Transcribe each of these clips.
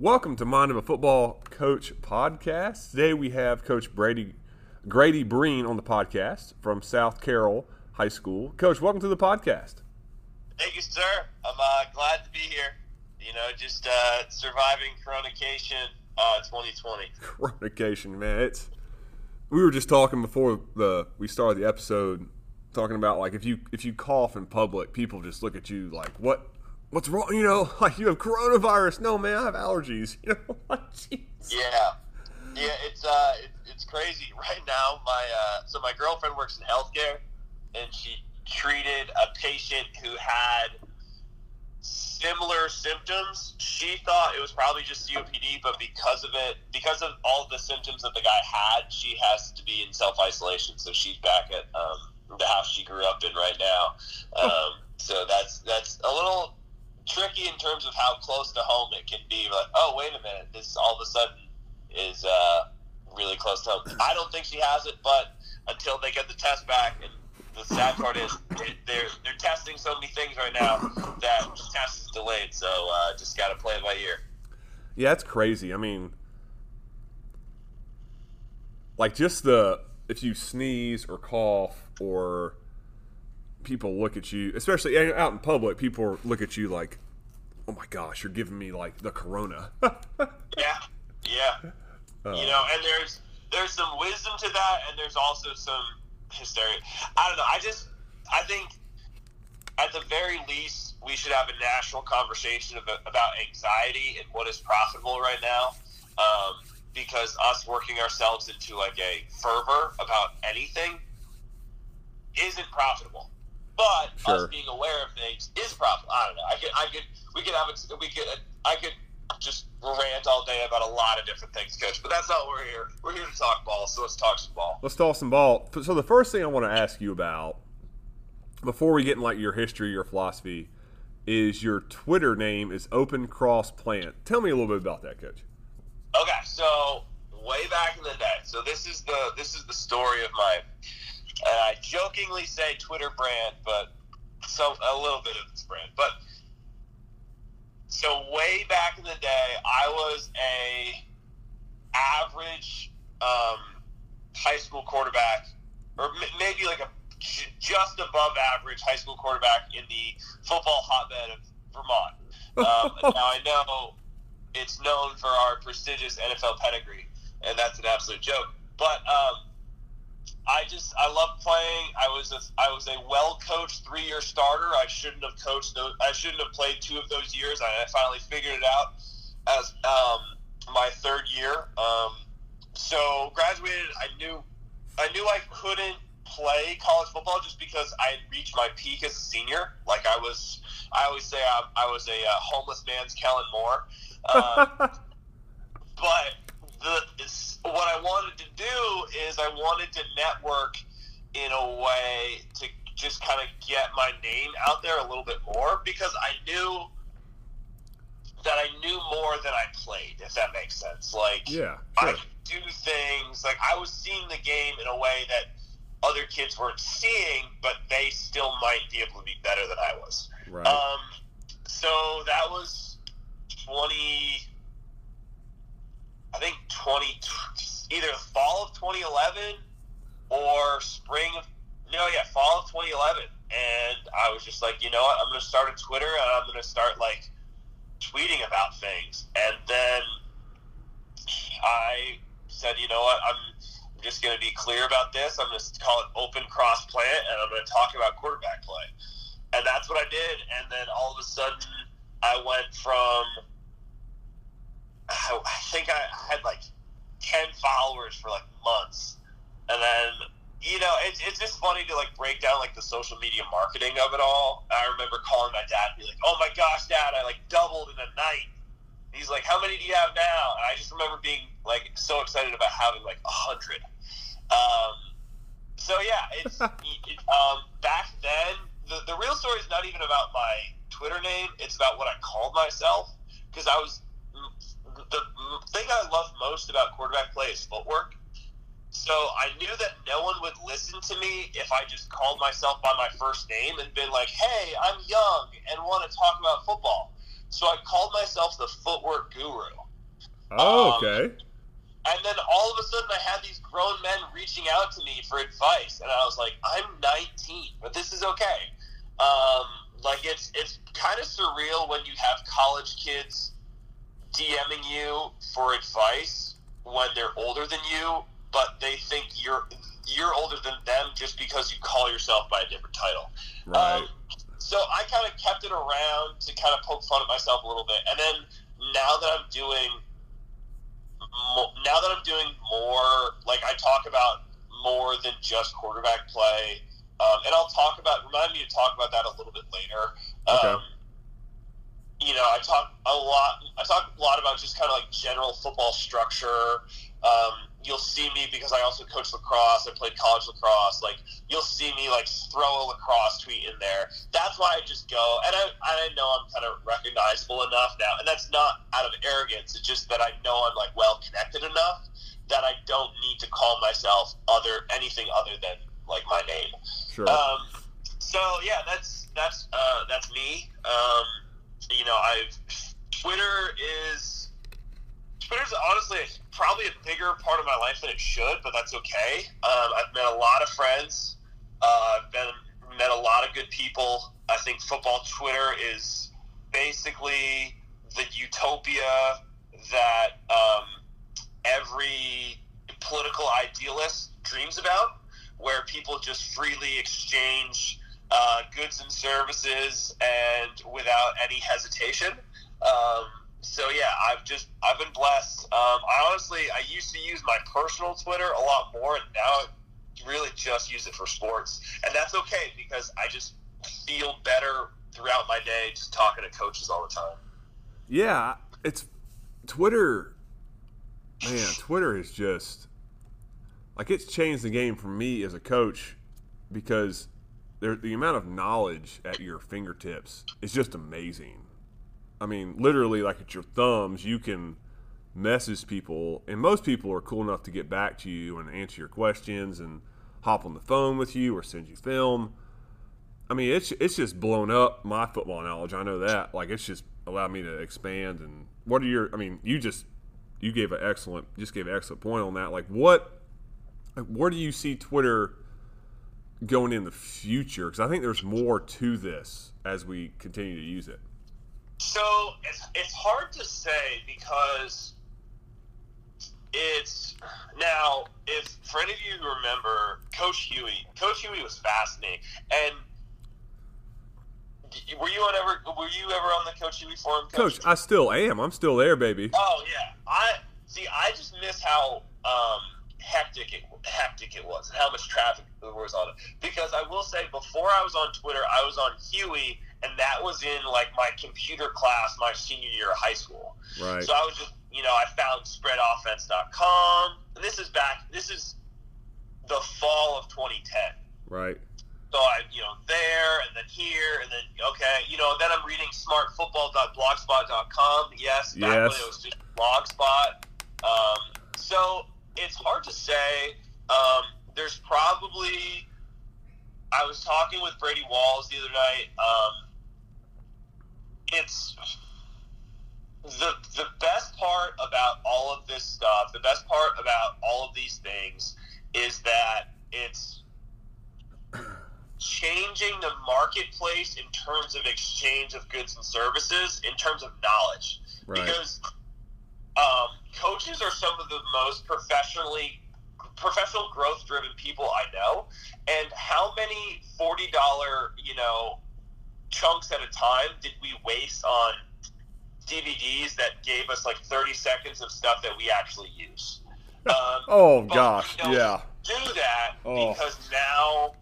Welcome to Mind of a Football Coach podcast. Today we have Coach Brady Grady Breen on the podcast from South Carroll High School. Coach, welcome to the podcast. Thank you, sir. I'm uh, glad to be here. You know, just uh, surviving coronation uh, 2020. Coronation, man. It's we were just talking before the we started the episode, talking about like if you if you cough in public, people just look at you like what what's wrong? You know, like you have coronavirus. No, man, I have allergies. You know, jeez. Yeah, yeah. It's uh, it, it's crazy right now. My uh, so my girlfriend works in healthcare, and she treated a patient who had similar symptoms. She thought it was probably just COPD, but because of it, because of all the symptoms that the guy had, she has to be in self isolation. So she's back at um, the house she grew up in right now. Um, so that's that's a little tricky in terms of how close to home it can be. Like, oh, wait a minute, this all of a sudden is uh, really close to home. I don't think she has it, but until they get the test back, and the sad part is they're they're testing so many things right now that the test is delayed. So uh, just got to play it by ear. Yeah, it's crazy. I mean, like just the if you sneeze or cough or people look at you, especially out in public, people look at you like, "Oh my gosh, you're giving me like the corona." yeah, yeah. Uh, you know, and there's there's some wisdom to that, and there's also some hysteria. I don't know. I just I think at the very least we should have a national conversation about, anxiety and what is profitable right now. Um, because us working ourselves into like a fervor about anything isn't profitable. But sure. us being aware of things is profitable. I don't know. I could, I could, we could have, a, we could, I could just rant all day about a lot of different things, Coach. But that's not what we're here. We're here to talk ball. So let's talk some ball. Let's talk some ball. So the first thing I want to ask you about before we get in like your history, your philosophy, is your Twitter name is Open Cross Plant. Tell me a little bit about that, Coach. Okay, so way back in the day. So this is the this is the story of my and I jokingly say Twitter brand, but so a little bit of this brand. But so way back in the day, I was a average um, high school quarterback, or m- maybe like a just above average high school quarterback in the football hotbed of Vermont. Um, now I know it's known for our prestigious NFL pedigree, and that's an absolute joke. But um, I just I love playing. I was a, I was a well coached three year starter. I shouldn't have coached those. I shouldn't have played two of those years. I, finally figured it out as um, my third year. Um, so graduated. I knew I knew I couldn't play college football just because I had reached my peak as a senior. Like I was. I always say I, I was a uh, homeless man's Kellen Moore. Um, but the what I wanted to do is I wanted to network in a way to just kind of get my name out there a little bit more because I knew that I knew more than I played, if that makes sense. Like, yeah, sure. I could do things like I was seeing the game in a way that other kids weren't seeing, but they still might be able to be better than I was. Right. Um, so that was twenty. I think 20, either fall of 2011 or spring of, no, yeah, fall of 2011. And I was just like, you know what? I'm going to start a Twitter and I'm going to start like tweeting about things. And then I said, you know what? I'm just going to be clear about this. I'm going to call it open cross plant and I'm going to talk about quarterback play. And that's what I did. And then all of a sudden, I went from I, think I had like ten followers for like months, and then you know it's it's just funny to like break down like the social media marketing of it all. I remember calling my dad and be like, "Oh my gosh, dad, I like doubled in a night." He's like, "How many do you have now?" And I just remember being like so excited about having like a hundred. Um, so yeah, it's it, um, back then. The, the real story is not even about my Twitter name. It's about what I called myself because I was thing I love most about quarterback play is footwork. So I knew that no one would listen to me if I just called myself by my first name and been like, "Hey, I'm young and want to talk about football." So I called myself the footwork guru. Oh, Um, okay. And then all of a sudden, I had these grown men reaching out to me for advice, and I was like, "I'm 19, but this is okay." Um, like it's it's kind of surreal when you have college kids DMing you for advice when they're older than you, but they think you're you're older than them just because you call yourself by a different title. right. Um, so I kind of kept it around to kind of poke fun at myself a little bit, and then now that I'm doing, mo- now that I'm doing more, like I talk about more than just quarterback play, um, and I'll talk about. Remind me to talk about that a little bit later. Okay. You know, I talk a lot. I talk a lot about just kind of like general football structure. Um, you'll see me because I also coach lacrosse. I played college lacrosse. Like you'll see me like throw a lacrosse tweet in there. That's why I just go, and I, I know I'm kind of recognizable enough now, and that's not out of arrogance. It's just that I know I'm like well connected enough that I don't need to call myself other anything other than like my name. Sure. Um, so yeah, that's that's uh, that's me. Um, you know, I've Twitter is Twitter's honestly probably a bigger part of my life than it should, but that's okay. Um, I've met a lot of friends. Uh, I've been met a lot of good people. I think football Twitter is basically the utopia that um, every political idealist dreams about, where people just freely exchange uh, goods and services and without any hesitation. Um, so yeah, I've just I've been blessed. Um, I honestly I used to use my personal Twitter a lot more, and now I really just use it for sports, and that's okay because I just feel better throughout my day just talking to coaches all the time. Yeah, it's Twitter. Man, Twitter is just like it's changed the game for me as a coach because there, the amount of knowledge at your fingertips is just amazing. I mean, literally, like at your thumbs, you can message people, and most people are cool enough to get back to you and answer your questions and hop on the phone with you or send you film. I mean, it's it's just blown up my football knowledge. I know that. Like, it's just allowed me to expand. And what are your? I mean, you just you gave an excellent just gave an excellent point on that. Like, what? Where do you see Twitter going in the future? Because I think there's more to this as we continue to use it. So it's it's hard to say because it's now if for any of you who remember Coach Huey, Coach Huey was fascinating. And were you on ever were you ever on the Coach Huey forum? Coach, I still am. I'm still there, baby. Oh yeah, I see. I just miss how um, hectic it hectic it was and how much traffic there was on it. Because I will say, before I was on Twitter, I was on Huey, and that was in like my computer class my senior year of high school. Right. So I was just, you know, I found spreadoffense.com. This is back. This is the fall of 2010. Right. So I, you know, there and then here and then okay, you know, then I'm reading smartfootball.blogspot.com. Yes, back when Yes. it was just blogspot. Um, so it's hard to say. Um, there's probably. I was talking with Brady Walls the other night. Um, it's the the best part about all of this stuff. The best part about all of these things is that it's changing the marketplace in terms of exchange of goods and services, in terms of knowledge. Right. Because um, coaches are some of the most professionally professional growth driven people I know. And how many forty dollar, you know, chunks at a time did we waste on DVDs that gave us like thirty seconds of stuff that we actually use? Um, Oh gosh, we don't yeah. Do that Oh. because now,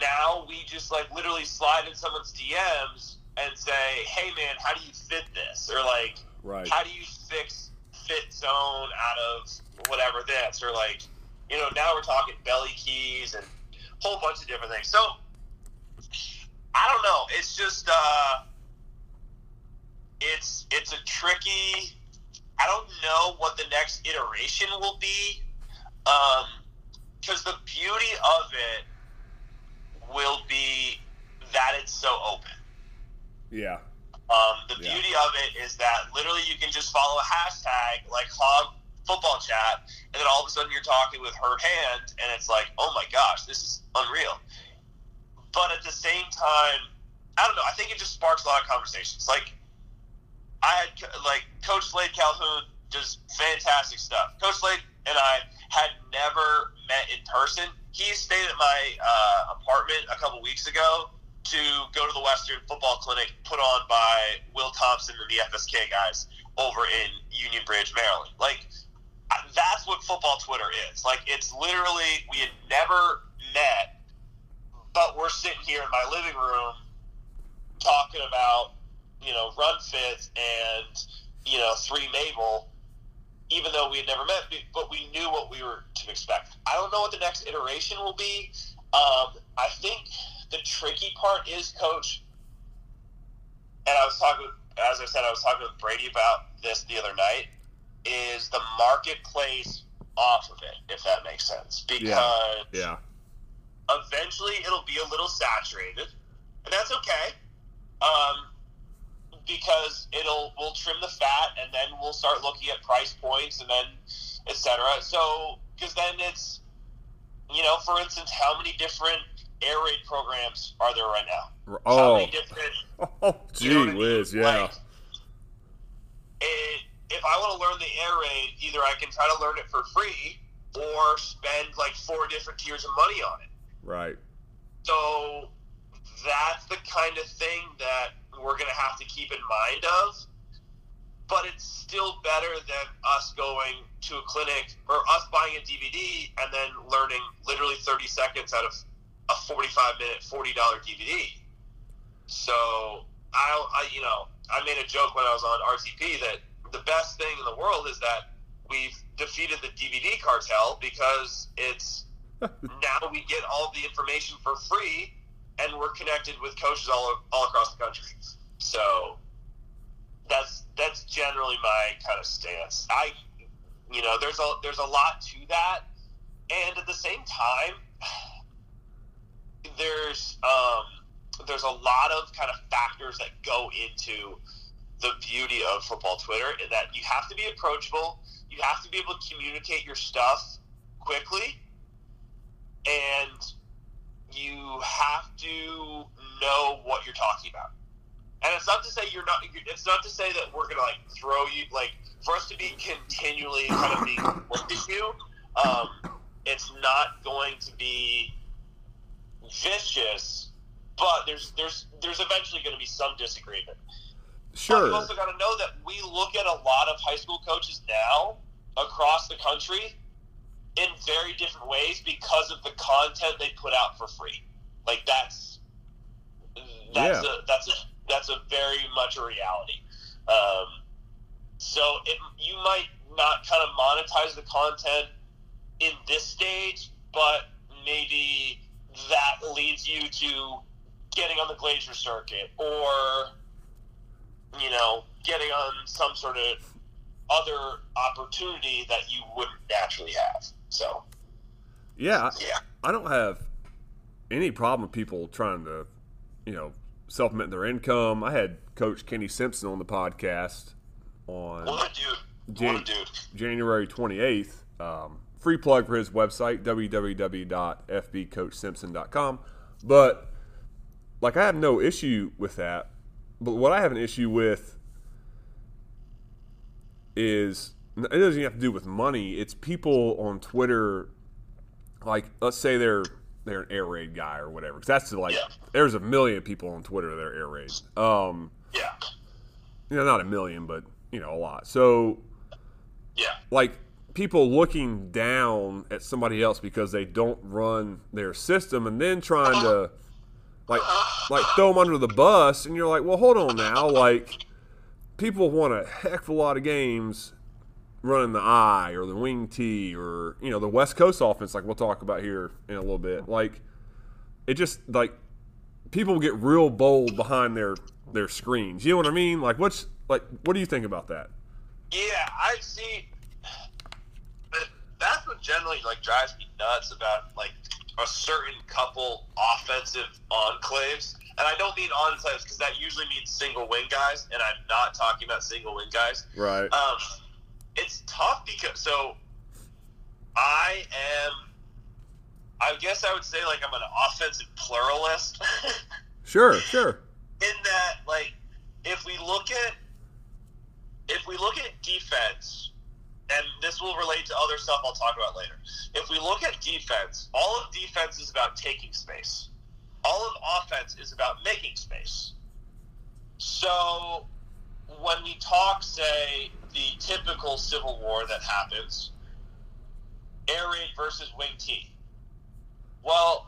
now we just like literally slide in someone's DMs and say, "Hey man, how do you fit this?" Or like, Right. how do you fix fit zone out of whatever this or like you know now we're talking belly keys and a whole bunch of different things. So i don't know. It's just uh it's it's a tricky i don't know what the next iteration will be um because the beauty of it will be that it's so open. Yeah. Um, the Yeah. beauty of it is that literally you can just follow a hashtag like hog football chat, and then all of a sudden you're talking with her hand, and it's like, oh my gosh, this is unreal. But at the same time, I don't know. I think it just sparks a lot of conversations. Like I had like Coach Slade Calhoun does fantastic stuff. Coach Slade and I had never met in person. He stayed at my uh, apartment a couple weeks ago to go to the Western Football Clinic put on by Will Thompson and the FSK guys over in Union Bridge, Maryland. Like that's what football Twitter is. Like it's literally we had never met, but we're sitting here in my living room talking about you know run fits and you know three Mabel, even though we had never met, but we knew what we were to expect. I don't know what the next iteration will be. Um, I think the tricky part is coach. And I was talking, as I said, I was talking with Brady about this the other night. Is the marketplace off of it, if that makes sense? Because Yeah. eventually it'll be a little saturated, and that's okay. Um, because it'll we'll trim the fat, and then we'll start looking at price points, and then etc. So because then it's you know, for instance, how many different air raid programs are there right now? How Oh, many different oh, you gee know what I mean? whiz, yeah. Like, it, if I want to learn the air raid, either I can try to learn it for free or spend like four different tiers of money on it. Right. So that's the kind of thing that we're going to have to keep in mind of. But it's still better than us going to a clinic or us buying a DVD and then learning literally 30 seconds out of a 45 minute, $40 DVD. So I, I, you know, I made a joke when I was on RTP that the best thing in the world is that we've defeated the DVD cartel because it's now we get all the information for free and we're connected with coaches all, all across the country. So that's that's generally my kind of stance. I you know, there's a there's a lot to that. And at the same time there's um there's a lot of kind of factors that go into the beauty of football Twitter in that you have to be approachable, you have to be able to communicate your stuff quickly, and you have to know what you're talking about. And it's not to say you're not. It's not to say that we're gonna like throw you like for us to be continually kind of being looked at you. Um, it's not going to be vicious, but there's there's there's eventually going to be some disagreement. Sure. But you also got to know that we look at a lot of high school coaches now across the country in very different ways because of the content they put out for free. Like that's that's Yeah. a that's a that's a very much a reality. Um, so it, you might not kind of monetize the content in this stage, but maybe that leads you to getting on the Glazier circuit or you know getting on some sort of other opportunity that you wouldn't naturally have. So Yeah. I- yeah, I don't have any problem with people trying to, you know, supplement their income. I had Coach Kenny Simpson on the podcast on what a dude! Jan- What a dude! January 28th. Um, free plug for his website, www.fbcoachsimpson.com. But, like, I have no issue with that. But what I have an issue with is it doesn't even have to do with money. It's people on Twitter, like, let's say they're they're an air raid guy or whatever. Because that's like, Yeah. there's a million people on Twitter that are air raid. Um, Yeah, you know, not a million, but you know, a lot. So yeah, like people looking down at somebody else because they don't run their system and then trying to like like throw them under the bus and you're like well hold on now like people want a heck of a lot of games running the I or the wing T or you know the West Coast offense like we'll talk about here in a little bit like it just like people get real bold behind their their screens you know what I mean like what's like what do you think about that yeah. I see. But that's what generally like drives me nuts about like a certain couple offensive enclaves, and I don't mean enclaves because that usually means single wing guys, and I'm not talking about single wing guys. Right. Um, it's tough because so I am. I guess I would say like I'm an offensive pluralist. sure, sure. In that, like, if we look at if we look at defense, and this will relate to other stuff I'll talk about later. If we look at defense, all of defense is about taking space. All of offense is about making space. So when we talk, say, the typical civil war that happens, air raid versus wing T. Well,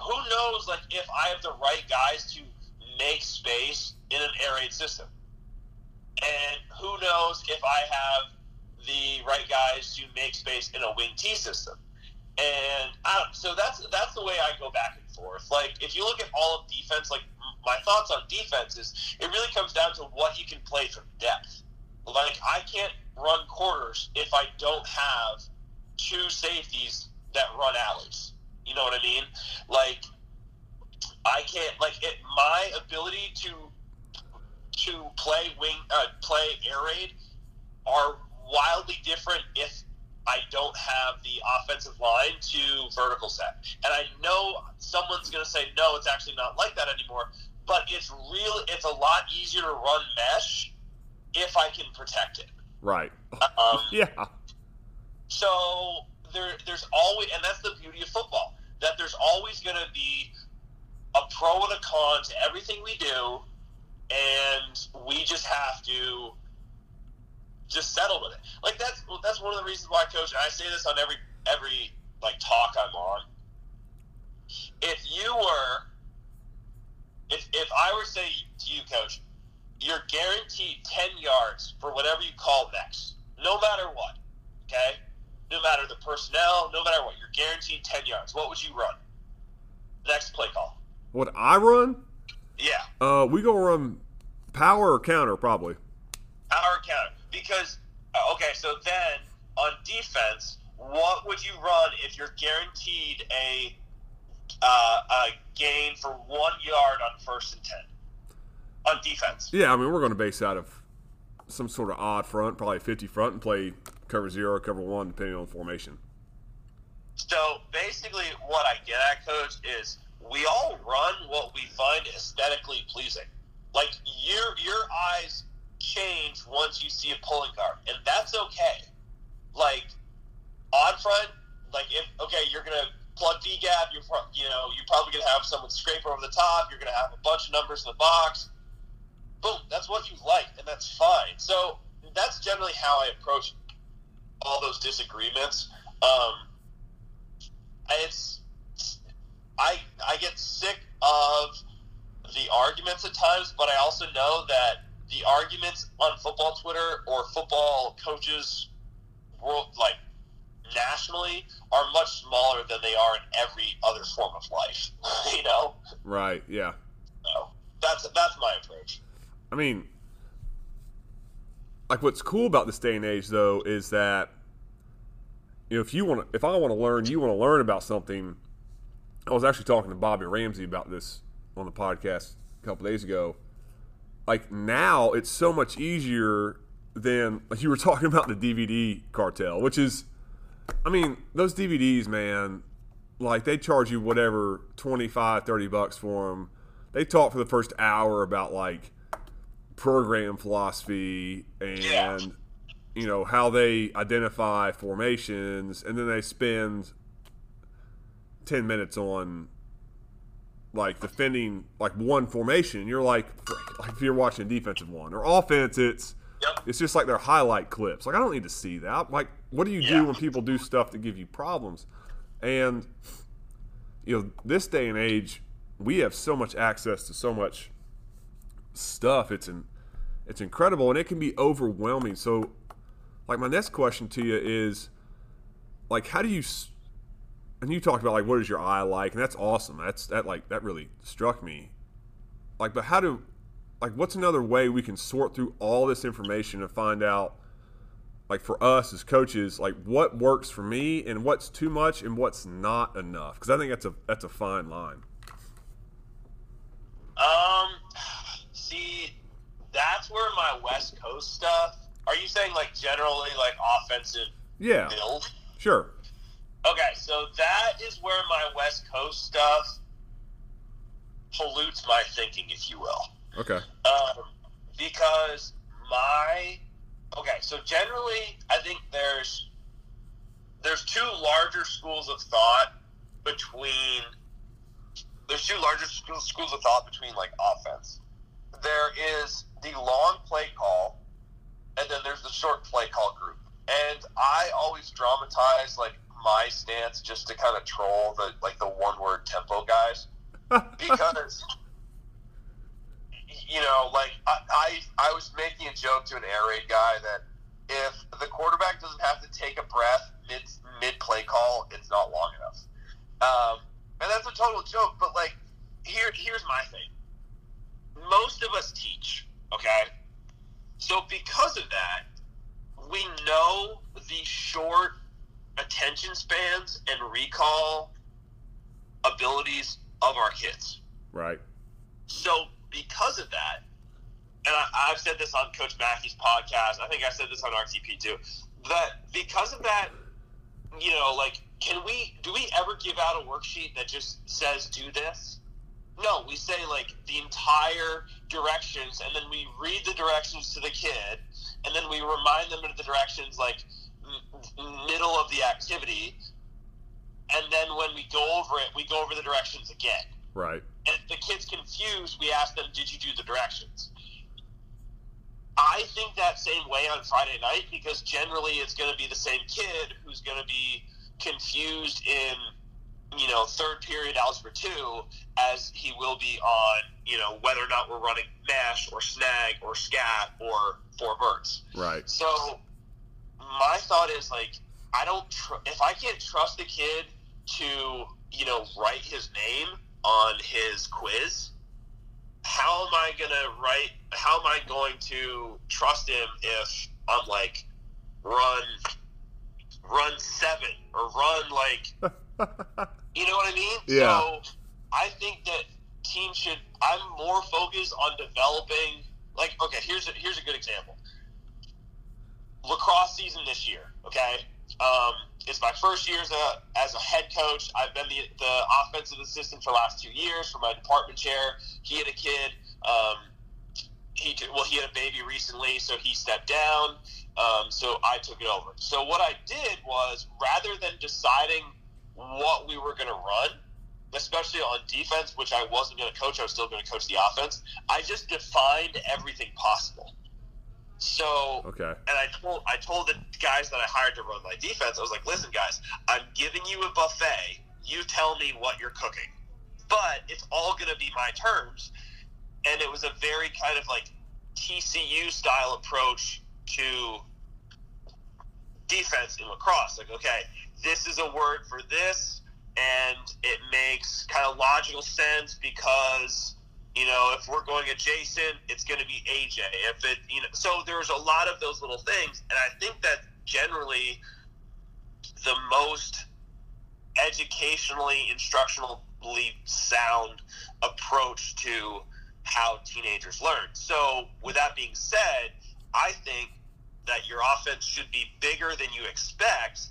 who knows like if I have the right guys to make space in an air raid system? And who knows if I have the right guys to make space in a wing T system? And I so that's that's the way I go back and forth. Like if you look at all of defense, like my thoughts on defense is it really comes down to what you can play from depth. Like I can't run quarters if I don't have two safeties that run alleys. You know what I mean? Like I can't like it. My ability to to play wing, uh, play air raid are wildly different if I don't have the offensive line to vertical set. And I know someone's going to say, no, it's actually not like that anymore. But it's real. It's a lot easier to run mesh if I can protect it. Right. Um, yeah. So there, there's always, and that's the beauty of football, that there's always going to be a pro and a con to everything we do, and we just have to just settle with it. Like that's that's one of the reasons why, coach. And I say this on every every like talk I'm on. If you were, if if I were to say to you, coach, you're guaranteed ten yards for whatever you call next, no matter what. Okay, no matter the personnel, no matter what, you're guaranteed ten yards. What would you run? Next play call. What I run? Yeah. Uh, we gonna run power or counter probably. Power counter. Because uh, okay, so then on defense, what would you run if you're guaranteed a uh, a gain for one yard on first and ten on defense? Yeah, I mean we're gonna base out of some sort of odd front, probably fifty front, and play cover zero, cover one, depending on formation. So basically, what I get at, coach, is we all run what we find aesthetically pleasing. Like your your eyes change once you see a pulling guard, and that's okay. Like on front, like if okay, you're gonna plug D gap, you're pro- you know you're probably gonna have someone scrape over the top. You're gonna have a bunch of numbers in the box. Boom, that's what you like, and that's fine. So that's generally how I approach all those disagreements. Um, it's I I get sick of the arguments at times, but I also know that the arguments on football Twitter or football coaches world like nationally are much smaller than they are in every other form of life. you know? Right. Yeah. So that's that's my approach. I mean, like what's cool about this day and age though is that you know if you want to, if I want to learn, you want to learn about something. I was actually talking to Bobby Ramsey about this on the podcast a couple days ago. Like now, it's so much easier than like you were talking about the DVD cartel, which is, I mean, those DVDs, man, like they charge you whatever 25, 30 bucks for them. They talk for the first hour about like program philosophy and Yeah. you know how they identify formations, and then they spend ten minutes on like defending like one formation. You're like, like if you're watching a defensive one or offense, it's Yep. it's just like their highlight clips. Like I don't need to see that. Like what do you Yeah. do when people do stuff to give you problems? And you know, this day and age, we have so much access to so much stuff. It's an it's incredible and it can be overwhelming. So like my next question to you is like how do you and you talked about like what is your eye like and that's awesome. That's that like that really struck me. Like but how do like what's another way we can sort through all this information and find out like for us as coaches, like what works for me and what's too much and what's not enough? Because I think that's a that's a fine line. Um, see, that's where my West Coast stuff. Are you saying like generally like offensive Yeah, build? sure. Okay, so that is where my West Coast stuff pollutes my thinking, if you will. Okay. Um, because my okay, so generally, I think there's there's two larger schools of thought between there's two larger schools schools of thought between like offense. There is the long play call, and then there's the short play call group. And I always dramatize like my stance just to kind of troll the like the one word tempo guys because you know, like I, I, I was making a joke to an air raid guy that if the quarterback doesn't have to take a breath mid mid play call, it's not long enough. Um, and that's a total joke, but like here here's my thing. Most of us teach, okay? So because of that, we know the short attention spans and recall abilities of our kids. Right. So because of that, and I, I've said this on Coach Mackey's podcast. I think I said this on RTP too. That because of that, you know, like, can we? Do we ever give out a worksheet that just says do this? No, we say like the entire directions, and then we read the directions to the kid, and then we remind them of the directions like middle of the activity, and then when we go over it, we go over the directions again. Right. And if the kid's confused, we ask them, "Did you do the directions?" I think that same way on Friday night because generally it's going to be the same kid who's going to be confused in you know third period algebra two as he will be on you know whether or not we're running mesh or snag or scat or four verts. Right. So my thought is like I don't tr- if I can't trust the kid to you know write his name on his quiz, how am I gonna write? How am I going to trust him if I'm like run run seven or run like you know what I mean? Yeah. So I think that teams should. I'm more focused on developing. Like, okay, here's a, here's a good example. Lacrosse season this year. Okay, um, it's my first year as a as a head coach. I've been the the offensive assistant for the last two years for my department chair. He had a kid. Um, he well, he had a baby recently, so he stepped down. Um, so I took it over. So what I did was rather than deciding what we were going to run, especially on defense, which I wasn't going to coach, I was still going to coach the offense. I just defined everything possible. So Okay. and I told I told the guys that I hired to run my defense, I was like, listen, guys, I'm giving you a buffet. You tell me what you're cooking, but it's all going to be my terms. And it was a very kind of like TCU style approach to defense in lacrosse. Like, okay, this is a word for this, and it makes kind of logical sense because you know if we're going adjacent, it's going to be AJ. If it, you know, so there's a lot of those little things, and I think that generally the most educationally, instructionally sound approach to how teenagers learn. So, with that being said, I think that your offense should be bigger than you expect,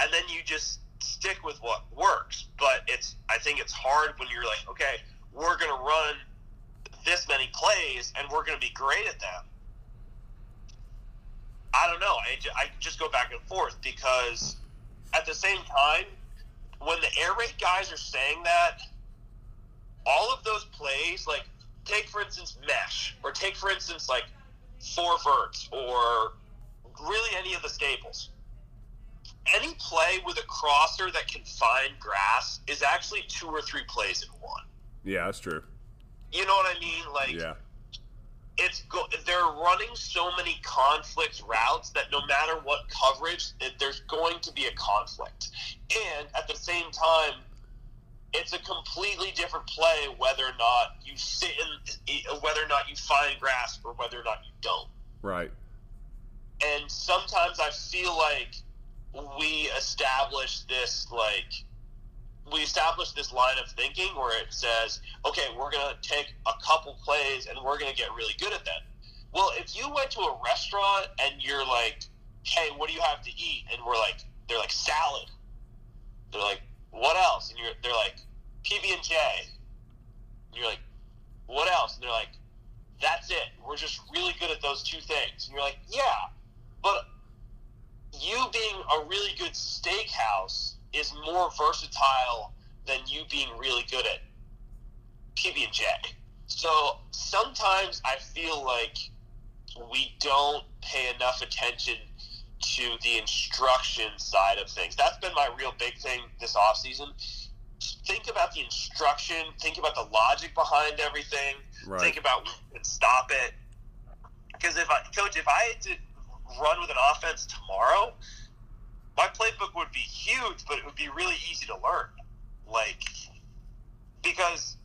and then you just stick with what works. But it's, I think it's hard when you're like, okay, we're going to run this many plays and we're going to be great at them. I don't know. I, I just go back and forth because at the same time, when the air raid guys are saying that, all of those plays, like take for instance mesh, or take for instance like four verts, or really any of the staples. Any play with a crosser that can find grass is actually two or three plays in one. Yeah, that's true. You know what I mean? Like Yeah. it's go- they're running so many conflict routes that no matter what coverage, it, there's going to be a conflict. And at the same time, it's a completely different play whether or not you sit in, whether or not you find grass or whether or not you don't. Right. And and sometimes I feel like we establish this like we establish this line of thinking where it says, okay, we're gonna take a couple plays and we're gonna get really good at them. Well, if you went to a restaurant and you're like, hey, what do you have to eat? And we're like, they're like salad. They're like, what else? And you're they're like PB and J. And You're like, what else? And they're like, that's it. We're just really good at those two things. And you're like, yeah, but you being a really good steakhouse is more versatile than you being really good at PB and J. So sometimes I feel like we don't pay enough attention to the instruction side of things. That's been my real big thing this off season. Think about the instruction. Think about the logic behind everything. Right. Think about and stop it. Because if I, coach, if I had to run with an offense tomorrow, my playbook would be huge, but it would be really easy to learn. Like, because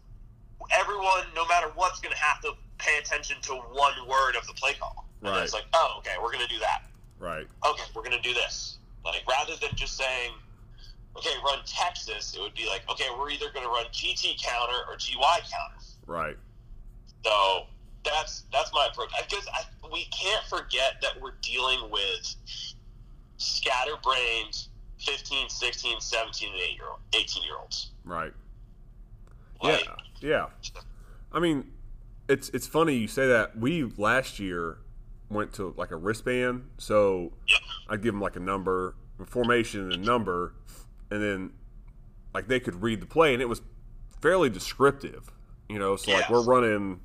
everyone, no matter what's going to have to pay attention to one word of the play call. And Right. it's like, oh, okay, we're going to do that. Right. Okay, we're going to do this. Like, rather than just saying, okay, run Texas, it would be like, okay, we're either going to run GT counter or GY counter. Right. So that's that's my approach. Because I, we can't forget that we're dealing with scatterbrained 15, 16, 17, and 8 year old, 18 year olds. Right. Like, yeah. Yeah. I mean, it's it's funny you say that. We last year went to like a wristband, so Yep. I give them like a number, a formation, and a number, and then like they could read the play, and it was fairly descriptive. You know, so like we're running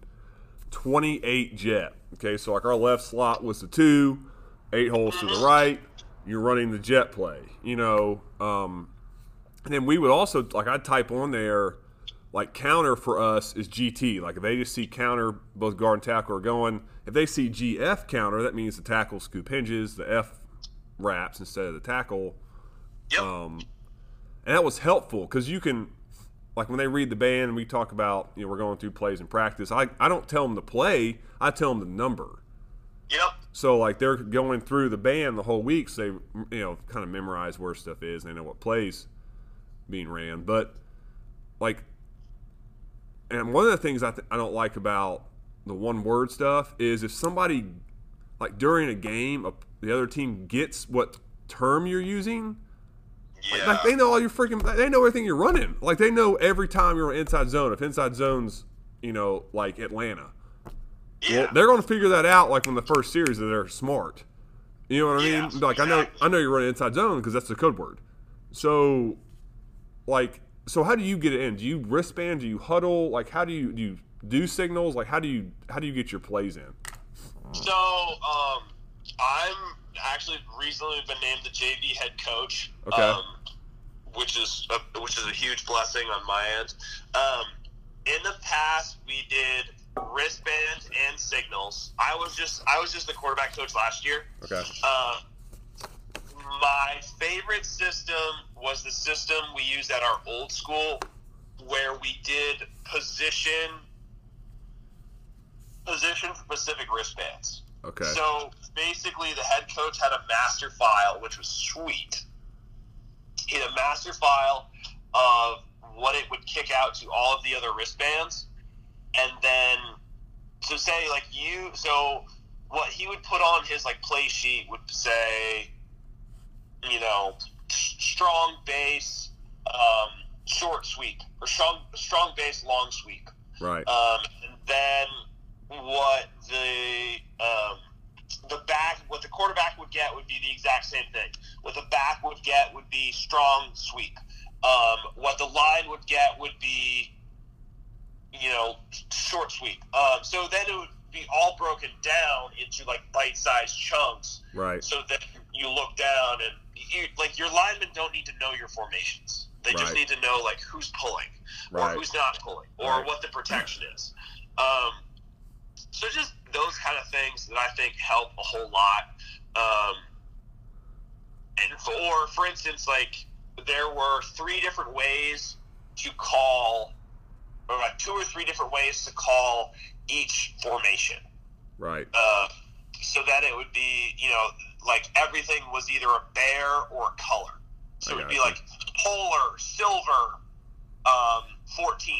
28 jet. Okay, so like our left slot was the two, eight holes to the mm-hmm. right. You're running the jet play. You know, um, and then we would also like I'd type on there like counter for us is GT. Like if they just see counter, both guard and tackle are going. If they see GF counter, that means the tackle scoop hinges, the F wraps instead of the tackle. Yep. Um, and that was helpful because you can, like when they read the band and we talk about, you know, we're going through plays in practice. I, I don't tell them the play, I tell them the number. Yep. So like they're going through the band the whole week, so they you know kind of memorize where stuff is. And they know what plays being ran, but like, and one of the things I th- I don't like about the one word stuff is if somebody like during a game, a, the other team gets what term you're using. Yeah. Like they know all your freaking, they know everything you're running. Like they know every time you're inside zone. If inside zone's, you know, like Atlanta, yeah. well, they're going to figure that out. Like when the first series, that they're smart. You know what I Yeah, mean? Like I know. I know you're running inside zone because that's the code word. So, like, so how do you get it in? Do you wristband? Do you huddle? Like, how do you do you do signals? Like, how do you how do you get your plays in? So, um, I'm actually recently been named the JV head coach. Okay. Um, which is a, which is a huge blessing on my end. Um, in the past, we did wristbands and signals. I was just I was just the quarterback coach last year. Okay. Uh, my favorite system was the system we used at our old school, where we did position position specific wristbands. Okay. So basically, the head coach had a master file, which was sweet. He had a master file of what it would kick out to all of the other wristbands, and then so say like you so what he would put on his like play sheet would say, you know, strong base, um, short sweep, or strong strong base, long sweep. right. Um, and then what the um, the back, what the quarterback would get would be the exact same thing. What the back would get would be strong sweep. Um, what the line would get would be, you know, short sweep. Um, so then it would be all broken down into like bite-sized chunks. right. So that you look down and you, like your linemen don't need to know your formations. They just need to know like who's pulling or Right. who's not pulling or Right. what the protection is. Um, so just those kind of things that I think help a whole lot. Um, and for, or for instance, like there were three different ways to call, or like two or three different ways to call each formation Right. uh, so that it would be, you know, like everything was either a bear or a color. So it'd be gotcha. like polar, silver, um, 14.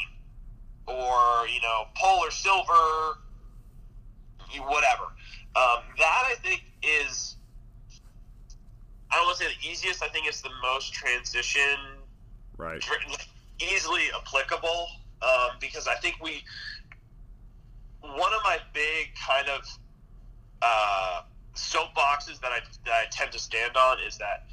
Or, you know, polar, silver, whatever. Um, that I think is, I don't want to say the easiest. I think it's the most transition Right. easily applicable um, because I think we one of my big kind of uh, soapboxes that I that I tend to stand on is that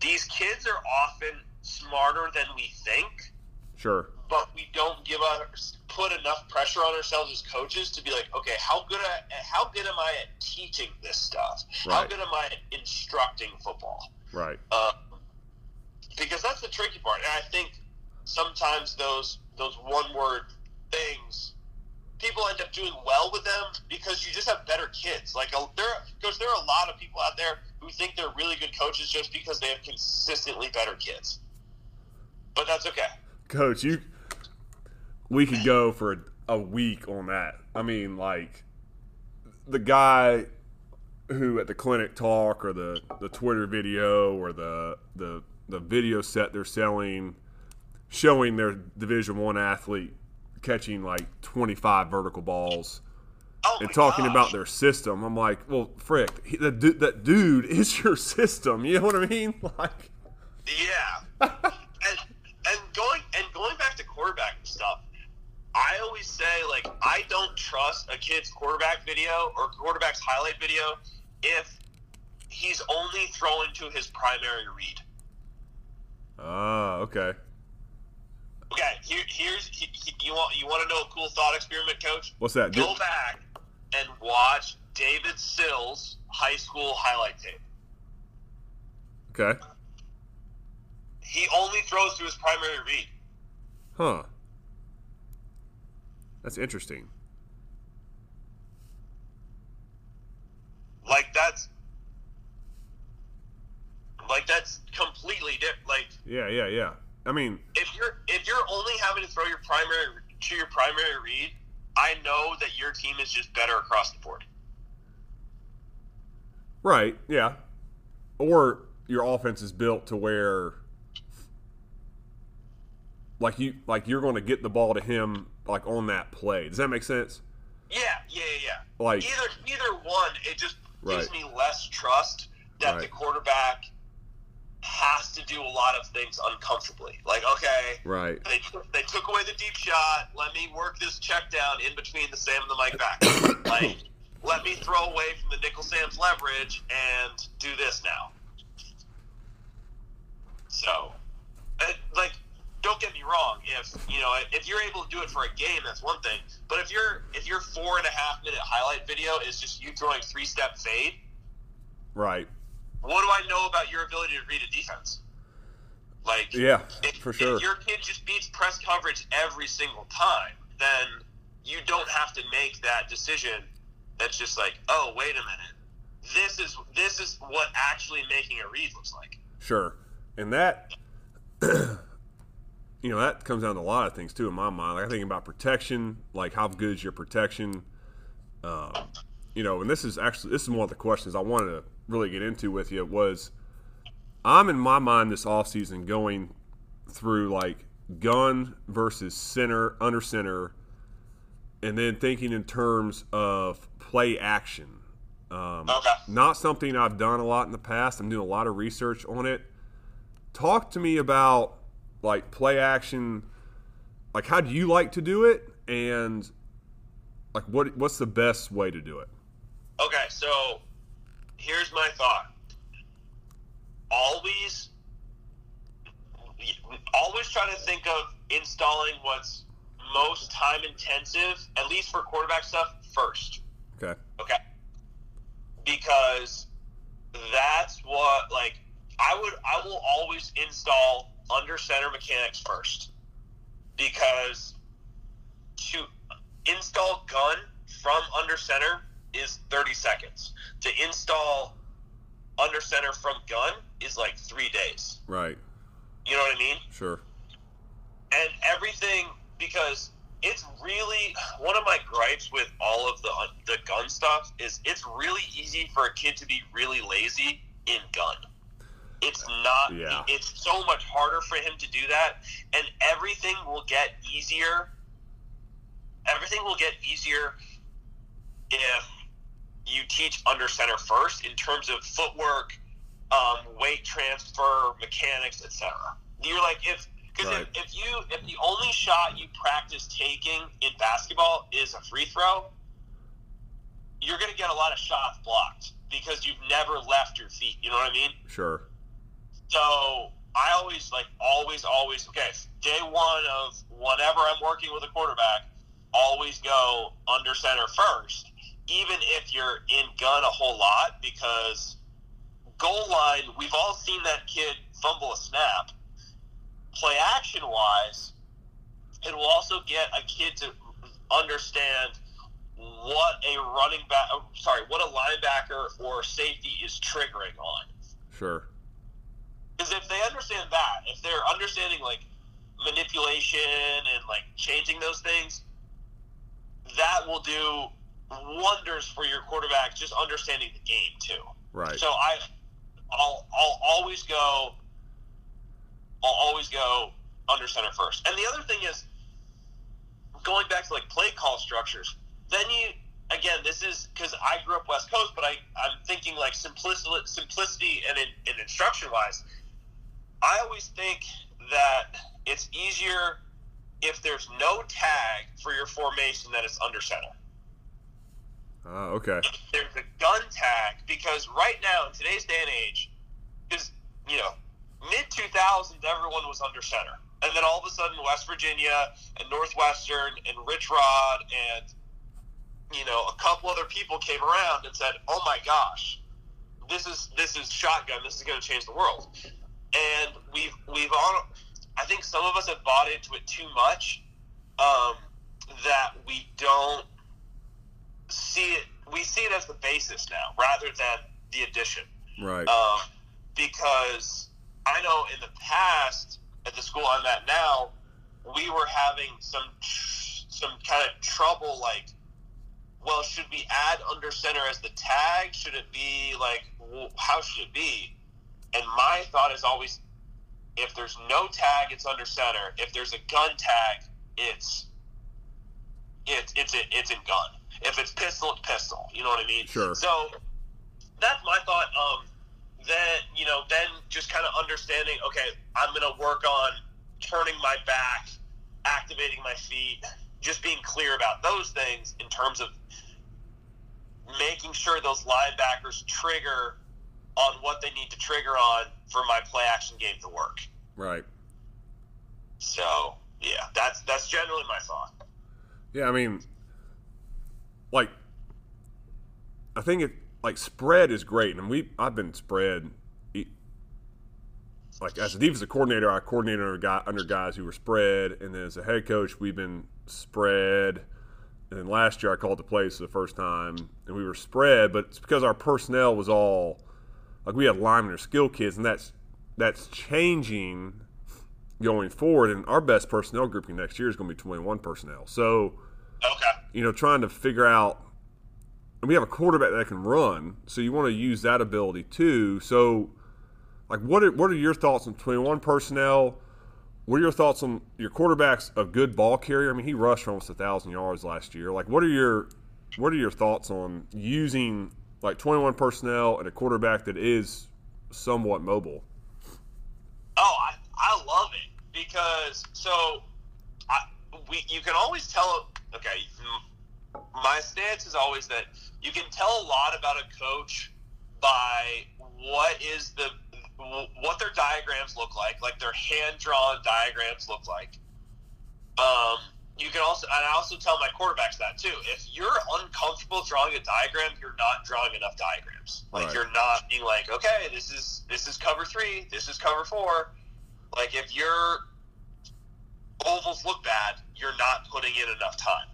these kids are often smarter than we think, Sure. but we don't give us put enough pressure on ourselves as coaches to be like, okay, how good at, how good am I at teaching this stuff? How good am I at instructing football? Right. Um, because that's the tricky part, and I think sometimes those those one word things, people end up doing well with them because you just have better kids. Like a, there, because there are a lot of people out there who think they're really good coaches just because they have consistently better kids. But that's okay. Coach, you we could go for a, week on that. I mean, like the guy who at the clinic talk or the, the Twitter video or the the the video set they're selling showing their division 1 athlete catching like 25 vertical balls Oh and talking gosh. about their system. I'm like, "Well, frick, he, that, du- that dude is your system." You know what I mean? Like Yeah. and and going and going back to quarterback stuff, I always say like I don't trust a kid's quarterback video or quarterback's highlight video if he's only throwing to his primary read. Ah, okay. Okay, here, here's he, he- you want you want to know a cool thought experiment, coach? What's that? Go back and watch David Sills' high school highlight tape. Okay. He only throws to his primary read. Huh. That's interesting. Like that's like that's completely different. Like Yeah, yeah, yeah. I mean, if you're if you're only having to throw your primary to your primary read, I know that your team is just better across the board. right, yeah. Or your offense is built to where like you like you're going to get the ball to him like on that play. Does that make sense? Yeah, yeah, yeah. Like Either either one, it just gives Right. me less trust that the quarterback has to do a lot of things uncomfortably. Like, okay, right. they they took away the deep shot. Let me work this check down in between the Sam and the Mike back. like, let me throw away from the nickel Sam's leverage and do this now. So, like, don't get me wrong. If you know, if you're able to do it for a game, that's one thing. But if you're if your four and a half minute highlight video is just you throwing three step fade, Right. What do I know about your ability to read a defense? Like, Yeah, if, for sure. if your kid just beats press coverage every single time, then you don't have to make that decision. That's just like, oh, wait a minute, this is this is what actually making a read looks like. Sure. And that, you know, that comes down to a lot of things too in my mind. Like I think about protection, like how good is your protection? Um, you know, and this is actually this is one of the questions I wanted to really get into with you was I'm in my mind this offseason going through like gun versus center, under center, and then thinking in terms of play action. Um, Okay. not something I've done a lot in the past. I'm doing a lot of research on it. Talk to me about like play action. Like, how do you like to do it, and like what what's the best way to do it? Okay, so here's my thought. Always, always try to think of installing what's most time intensive, at least for quarterback stuff, first. Okay. Okay. Because that's what like I would I will always install under center mechanics first. Because to install gun from under center is 30 seconds. To install under center from gun is like 3 days. Right. You know what I mean? Sure. and everything because it's really one of my gripes with all of the the gun stuff is it's really easy for a kid to be really lazy in gun. It's not. Yeah. It's so much harder for him to do that, and everything will get easier. Everything will get easier if you teach under center first in terms of footwork, um, weight transfer, mechanics, etc. You're like if because Right. if, if you if the only shot you practice taking in basketball is a free throw, you're going to get a lot of shots blocked because you've never left your feet. You know what I mean? Sure. So I always like always always okay. Day one of whenever I'm working with a quarterback, always go under center first, even if you're in gun a whole lot because goal line. We've all seen that kid fumble a snap. Play action wise, it will also get a kid to understand what a running back, oh, sorry, what a linebacker or safety is triggering on. Sure. Because if they understand that, if they're understanding like manipulation and like changing those things, that will do wonders for your quarterback just understanding the game too. Right. So I, I'll I'll always go. I'll always go under center first. And the other thing is going back to like play call structures. Then you again, this is because I grew up West Coast, but I I'm thinking like simplicity, simplicity, and in, in instruction wise. I always think that it's easier if there's no tag for your formation that it's under center Ah, okay. there's a gun tag because right now in today's day and age, because you know, mid two thousands everyone was under center, and then all of a sudden West Virginia and Northwestern and Rich Rod and you know a couple other people came around and said, "Oh my gosh, this is this is shotgun. This is going to change the world." And we've we've all, I think some of us have bought into it too much, um, that we don't see it we see it as the basis now rather than the addition. Right. um, because I know in the past at the school I'm at now we were having some some kind of trouble like well should we add under center as the tag? Should it be like how should it be? And my thought is always if there's no tag it's under center. If there's a gun tag it's it's it's it's in gun if it's pistol it's pistol you know what I mean Sure. so that's my thought. Um, then you know, then just kind of understanding. Okay, I'm going to work on turning my back, activating my feet, just being clear about those things in terms of making sure those linebackers trigger on what they need to trigger on for my play action game to work. right. So yeah, that's that's generally my thought. Yeah, I mean, like, I think it like spread is great, and we I've been spread. Like as a defensive coordinator, I coordinated under, guy, under guys who were spread, and then as a head coach, we've been spread. And then last year, I called the plays for the first time, and we were spread, but it's because our personnel was all like we had linemen or skill kids, and that's that's changing going forward. And our best personnel grouping next year is going to be 21 personnel. So Okay. you know, trying to figure out. And we have a quarterback that can run, so you want to use that ability too. So, like, what are what are your thoughts on twenty one personnel? What are your thoughts on your quarterback's a good ball carrier? I mean, he rushed for almost a thousand yards last year. Like, what are your what are your thoughts on using like twenty one personnel and a quarterback that is somewhat mobile? Oh, I, I love it because so I, we you can always tell. Okay, my stance is always that you can tell a lot about a coach by what is the what their diagrams look like, like their hand drawn diagrams look like. Um, you can also, and I also tell my quarterbacks that too. If you're uncomfortable drawing a diagram, you're not drawing enough diagrams. Like Right. you're not being like, okay, this is this is cover three, this is cover four. Like if your ovals look bad, you're not putting in enough time.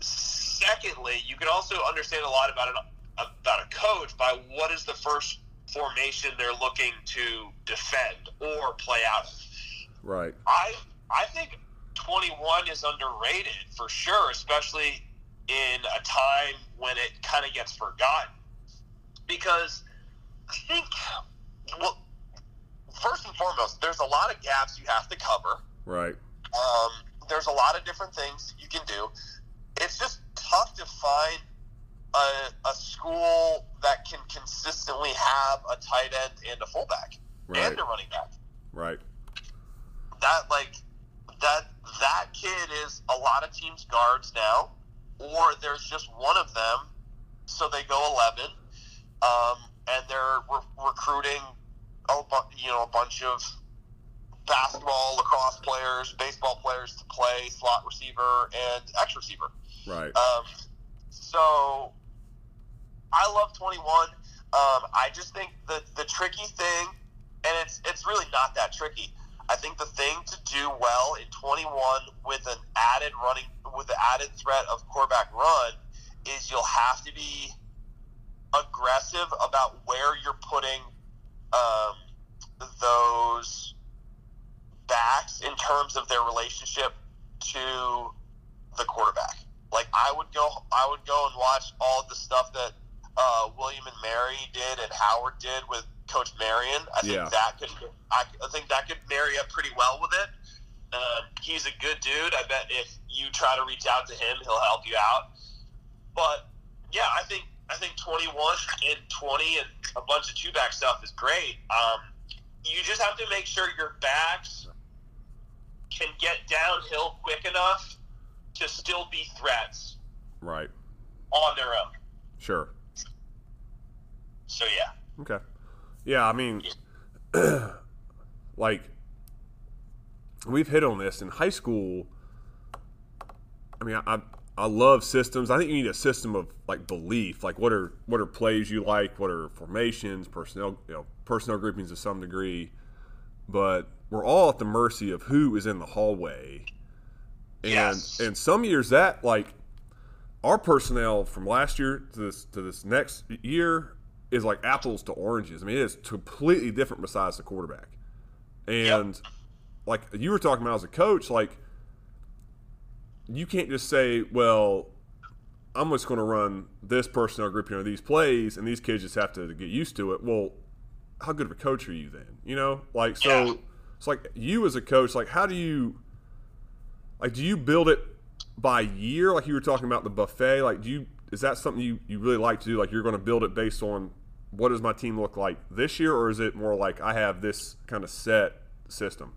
Secondly, you can also understand a lot about an about a coach by what is the first formation they're looking to defend or play out of. Right. I I think 21 is underrated for sure, especially in a time when it kind of gets forgotten. Because I think, well, first and foremost, there's a lot of gaps you have to cover. Right. Um, there's a lot of different things you can do. It's just tough to find a, a school that can consistently have a tight end and a fullback Right. and a running back. Right. That like that that kid is a lot of teams guards now, or there's just one of them, so they go eleven, um, and they're re- recruiting a bu- you know a bunch of basketball, lacrosse players, baseball players to play slot receiver and X receiver. Right. Um, so I love 21. Um, I just think that the tricky thing, and it's it's really not that tricky. I think the thing to do well in 21 with an added running with the added threat of quarterback run is you'll have to be aggressive about where you're putting um, those backs in terms of their relationship to the quarterback. Like I would go, I would go and watch all the stuff that uh, William and Mary did and Howard did with Coach Marion. I think Yeah. that could, I, I think that could marry up pretty well with it. Uh, he's a good dude. I bet if you try to reach out to him, he'll help you out. But yeah, I think I think 21 and 20 and a bunch of two back stuff is great. Um, you just have to make sure your backs can get downhill quick enough to still be threats Right. on their own. Sure. So yeah, Okay. Yeah, I mean, like, we've hit on this in high school. I mean, I, I I love systems. I think you need a system of like belief. Like, what are what are plays you like? What are formations, personnel, you know, personnel groupings to some degree. But we're all at the mercy of who is in the hallway. And Yes. and some years that like our personnel from last year to this to this next year is like apples to oranges. I mean, it is completely different besides the quarterback. And like you were talking about as a coach, like you can't just say, "Well, I'm just going to run this personnel group here, these plays, and these kids just have to get used to it." Well, how good of a coach are you then? You know, like so. Yeah. It's like you as a coach, like how do you, like, do you build it by year, like you were talking about the buffet? Like, do you is that something you you really like to do? Like, you're going to build it based on what does my team look like this year, or is it more like I have this kind of set system?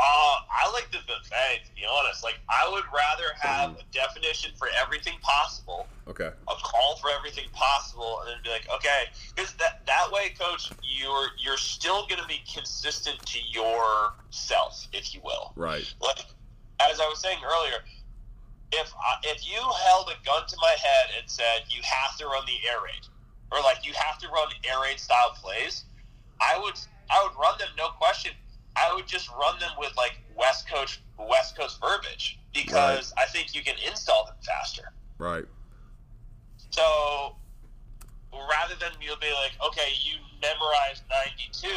Uh, I like the buffet to be honest. Like I would rather have a definition for everything possible, Okay. a call for everything possible, and then be like, okay, because that that way, coach, you're you're still going to be consistent to yourself, if you will. Right. like as I was saying earlier, if I, if you held a gun to my head and said you have to run the air raid, or like you have to run air raid style plays, I would I would run them no question. I would just run them with like West Coast West Coast verbiage because I think you can install them faster. Right. So rather than you'll be like, okay, you memorized 92,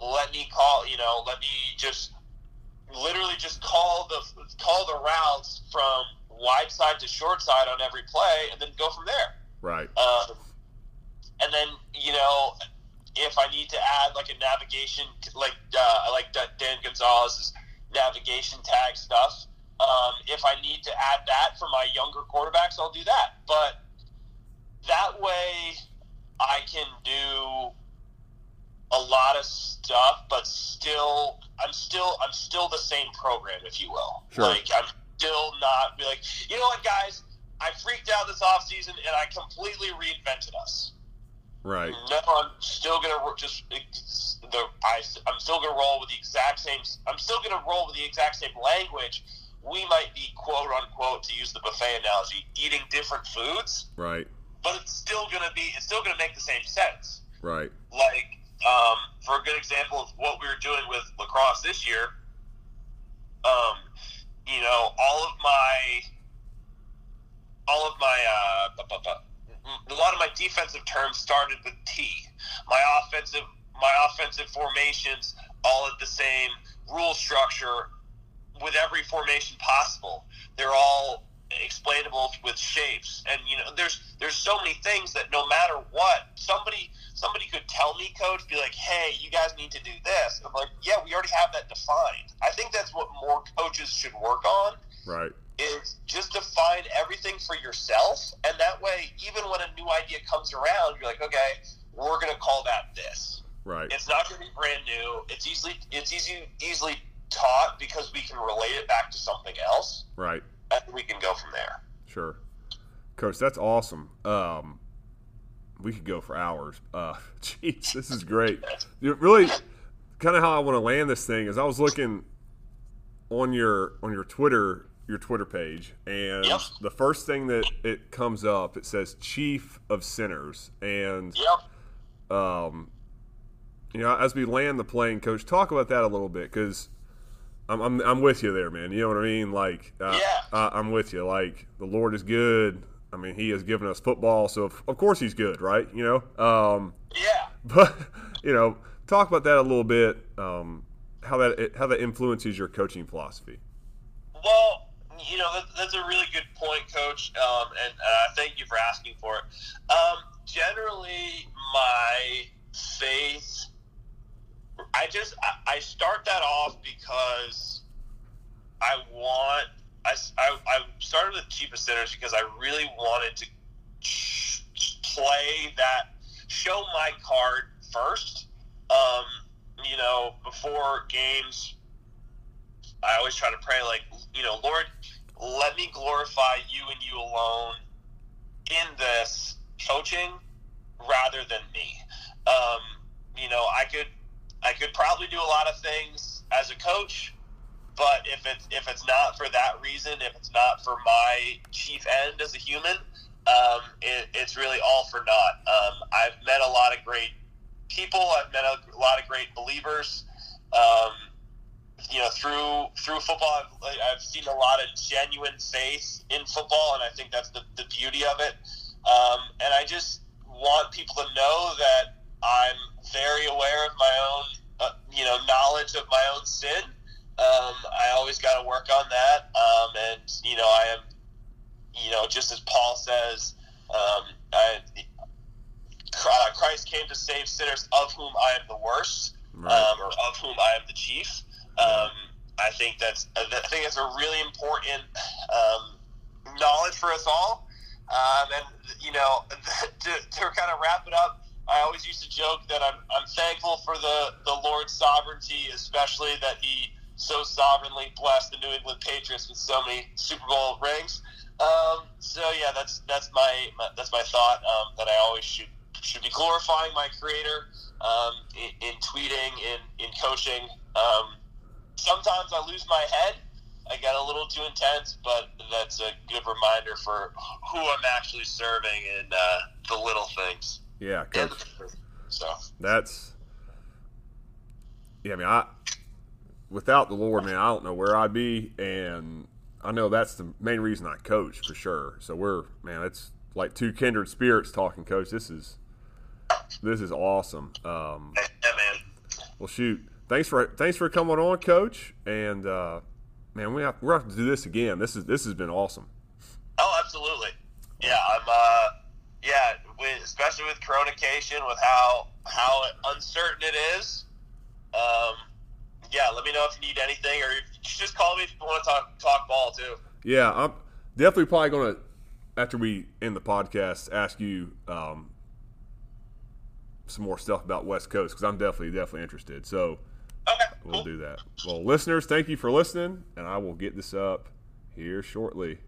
let me call, you know, let me just literally just call the call the routes from wide side to short side on every play, and then go from there. Right. Um, and then you know, if I need to add like a navigation, like uh, like Dan Gonzalez's navigation tag stuff. Um, if I need to add that for my younger quarterbacks, I'll do that. But that way, I can do a lot of stuff, but still, I'm still, I'm still the same program, if you will. Sure. Like I'm still not be like, you know what, guys, I freaked out this offseason and I completely reinvented us. Right. No, I'm still gonna just the I, I'm still gonna roll with the exact same. I'm still gonna roll with the exact same language. We might be quote unquote to use the buffet analogy, eating different foods, Right. but it's still gonna be. It's still gonna make the same sense. Right. Like um, for a good example of what we were doing with lacrosse this year. Um, you know, all of my, all of my, uh, a lot of my defensive terms started with T. My offensive, my offensive formations all at the same rule structure. with every formation possible. They're all explainable with shapes, and you know, there's there's so many things that no matter what, somebody somebody could tell me, coach, be like, hey, you guys need to do this. I'm like, yeah, we already have that defined. I think that's what more coaches should work on. Right. Is just define everything for yourself, and that way, even when a new idea comes around, you're like, okay, we're going to call that this. Right. It's not going to be brand new. It's easily it's easy easily taught because we can relate it back to something else. Right. And we can go from there. Sure. Coach, that's awesome. Um, we could go for hours. Uh, jeez, this is great. really, kind of how I want to land this thing is I was looking on your on your Twitter your Twitter page, and Yep. the first thing that it comes up, it says Chief of Sinners, and Yep. um, you know, as we land the plane, Coach, talk about that a little bit because I'm, I'm I'm with you there, man. You know what I mean? Like, uh, Yeah. I, I'm with you. Like, the Lord is good. I mean, He has given us football, so of, of course He's good, right? You know, um, Yeah. but you know, talk about that a little bit. Um, how that how that influences your coaching philosophy. Well, you know, that, that's a really good point, Coach, um, and uh, thank you for asking for it. Um, generally, my faith, I just I, I start that off because I want—I—I started with Chief of Sinners because I really wanted to play that, show my card first. Um, you know, before games, I always try to pray, like, you know, Lord, let me glorify you and you alone in this coaching rather than me. Um, you know, I could, I could probably do a lot of things as a coach, but if it's if it's not for that reason, if it's not for my chief end as a human, um, it, it's really all for naught. Um, I've met a lot of great people. I've met a lot of great believers. Um, you know, through through football, I've, I've seen a lot of genuine faith in football, and I think that's the, the beauty of it. Um, and I just want people to know that I'm very aware of my own, uh, you know, knowledge of my own sin. Um, I always got to work on that, um, and you know, I am, you know, just as Paul says, um, I, Christ came to save sinners, of whom I am the worst Right. um, or of whom I am the chief. Um, I think that's I think it's a really important um, knowledge for us all. Um, and you know, to, to kind of wrap it up, I always used to joke that I'm, I'm thankful for the, the Lord's sovereignty, especially that He so sovereignly blessed the New England Patriots with so many Super Bowl rings. Um, so yeah, that's that's my, my that's my thought um, that I always should should be glorifying my Creator um, in, in tweeting, in in coaching. Sometimes I lose my head. I get a little too intense, but that's a good reminder for who I'm actually serving and uh, the little things. Yeah, And Coach. so That's yeah. I mean, I without the Lord, man, I don't know where I'd be, and I know that's the main reason I coach for sure. So we're man, it's like two kindred spirits talking, Coach. This is this is awesome. Um, yeah, man. well, shoot, thanks for thanks for coming on, Coach, and uh, man, we have we have to do this again. This is this has been awesome. Oh, absolutely. Yeah, I'm. Uh, yeah, with, especially with coronation, with how how uncertain it is. Um, yeah, let me know if you need anything, or if, just call me if you want to talk talk ball too. Yeah, I'm definitely probably going to, after we end the podcast, ask you um, some more stuff about West Coast because I'm definitely, definitely interested. So Okay, we'll cool. do that. Well, listeners, thank you for listening, and I will get this up here shortly.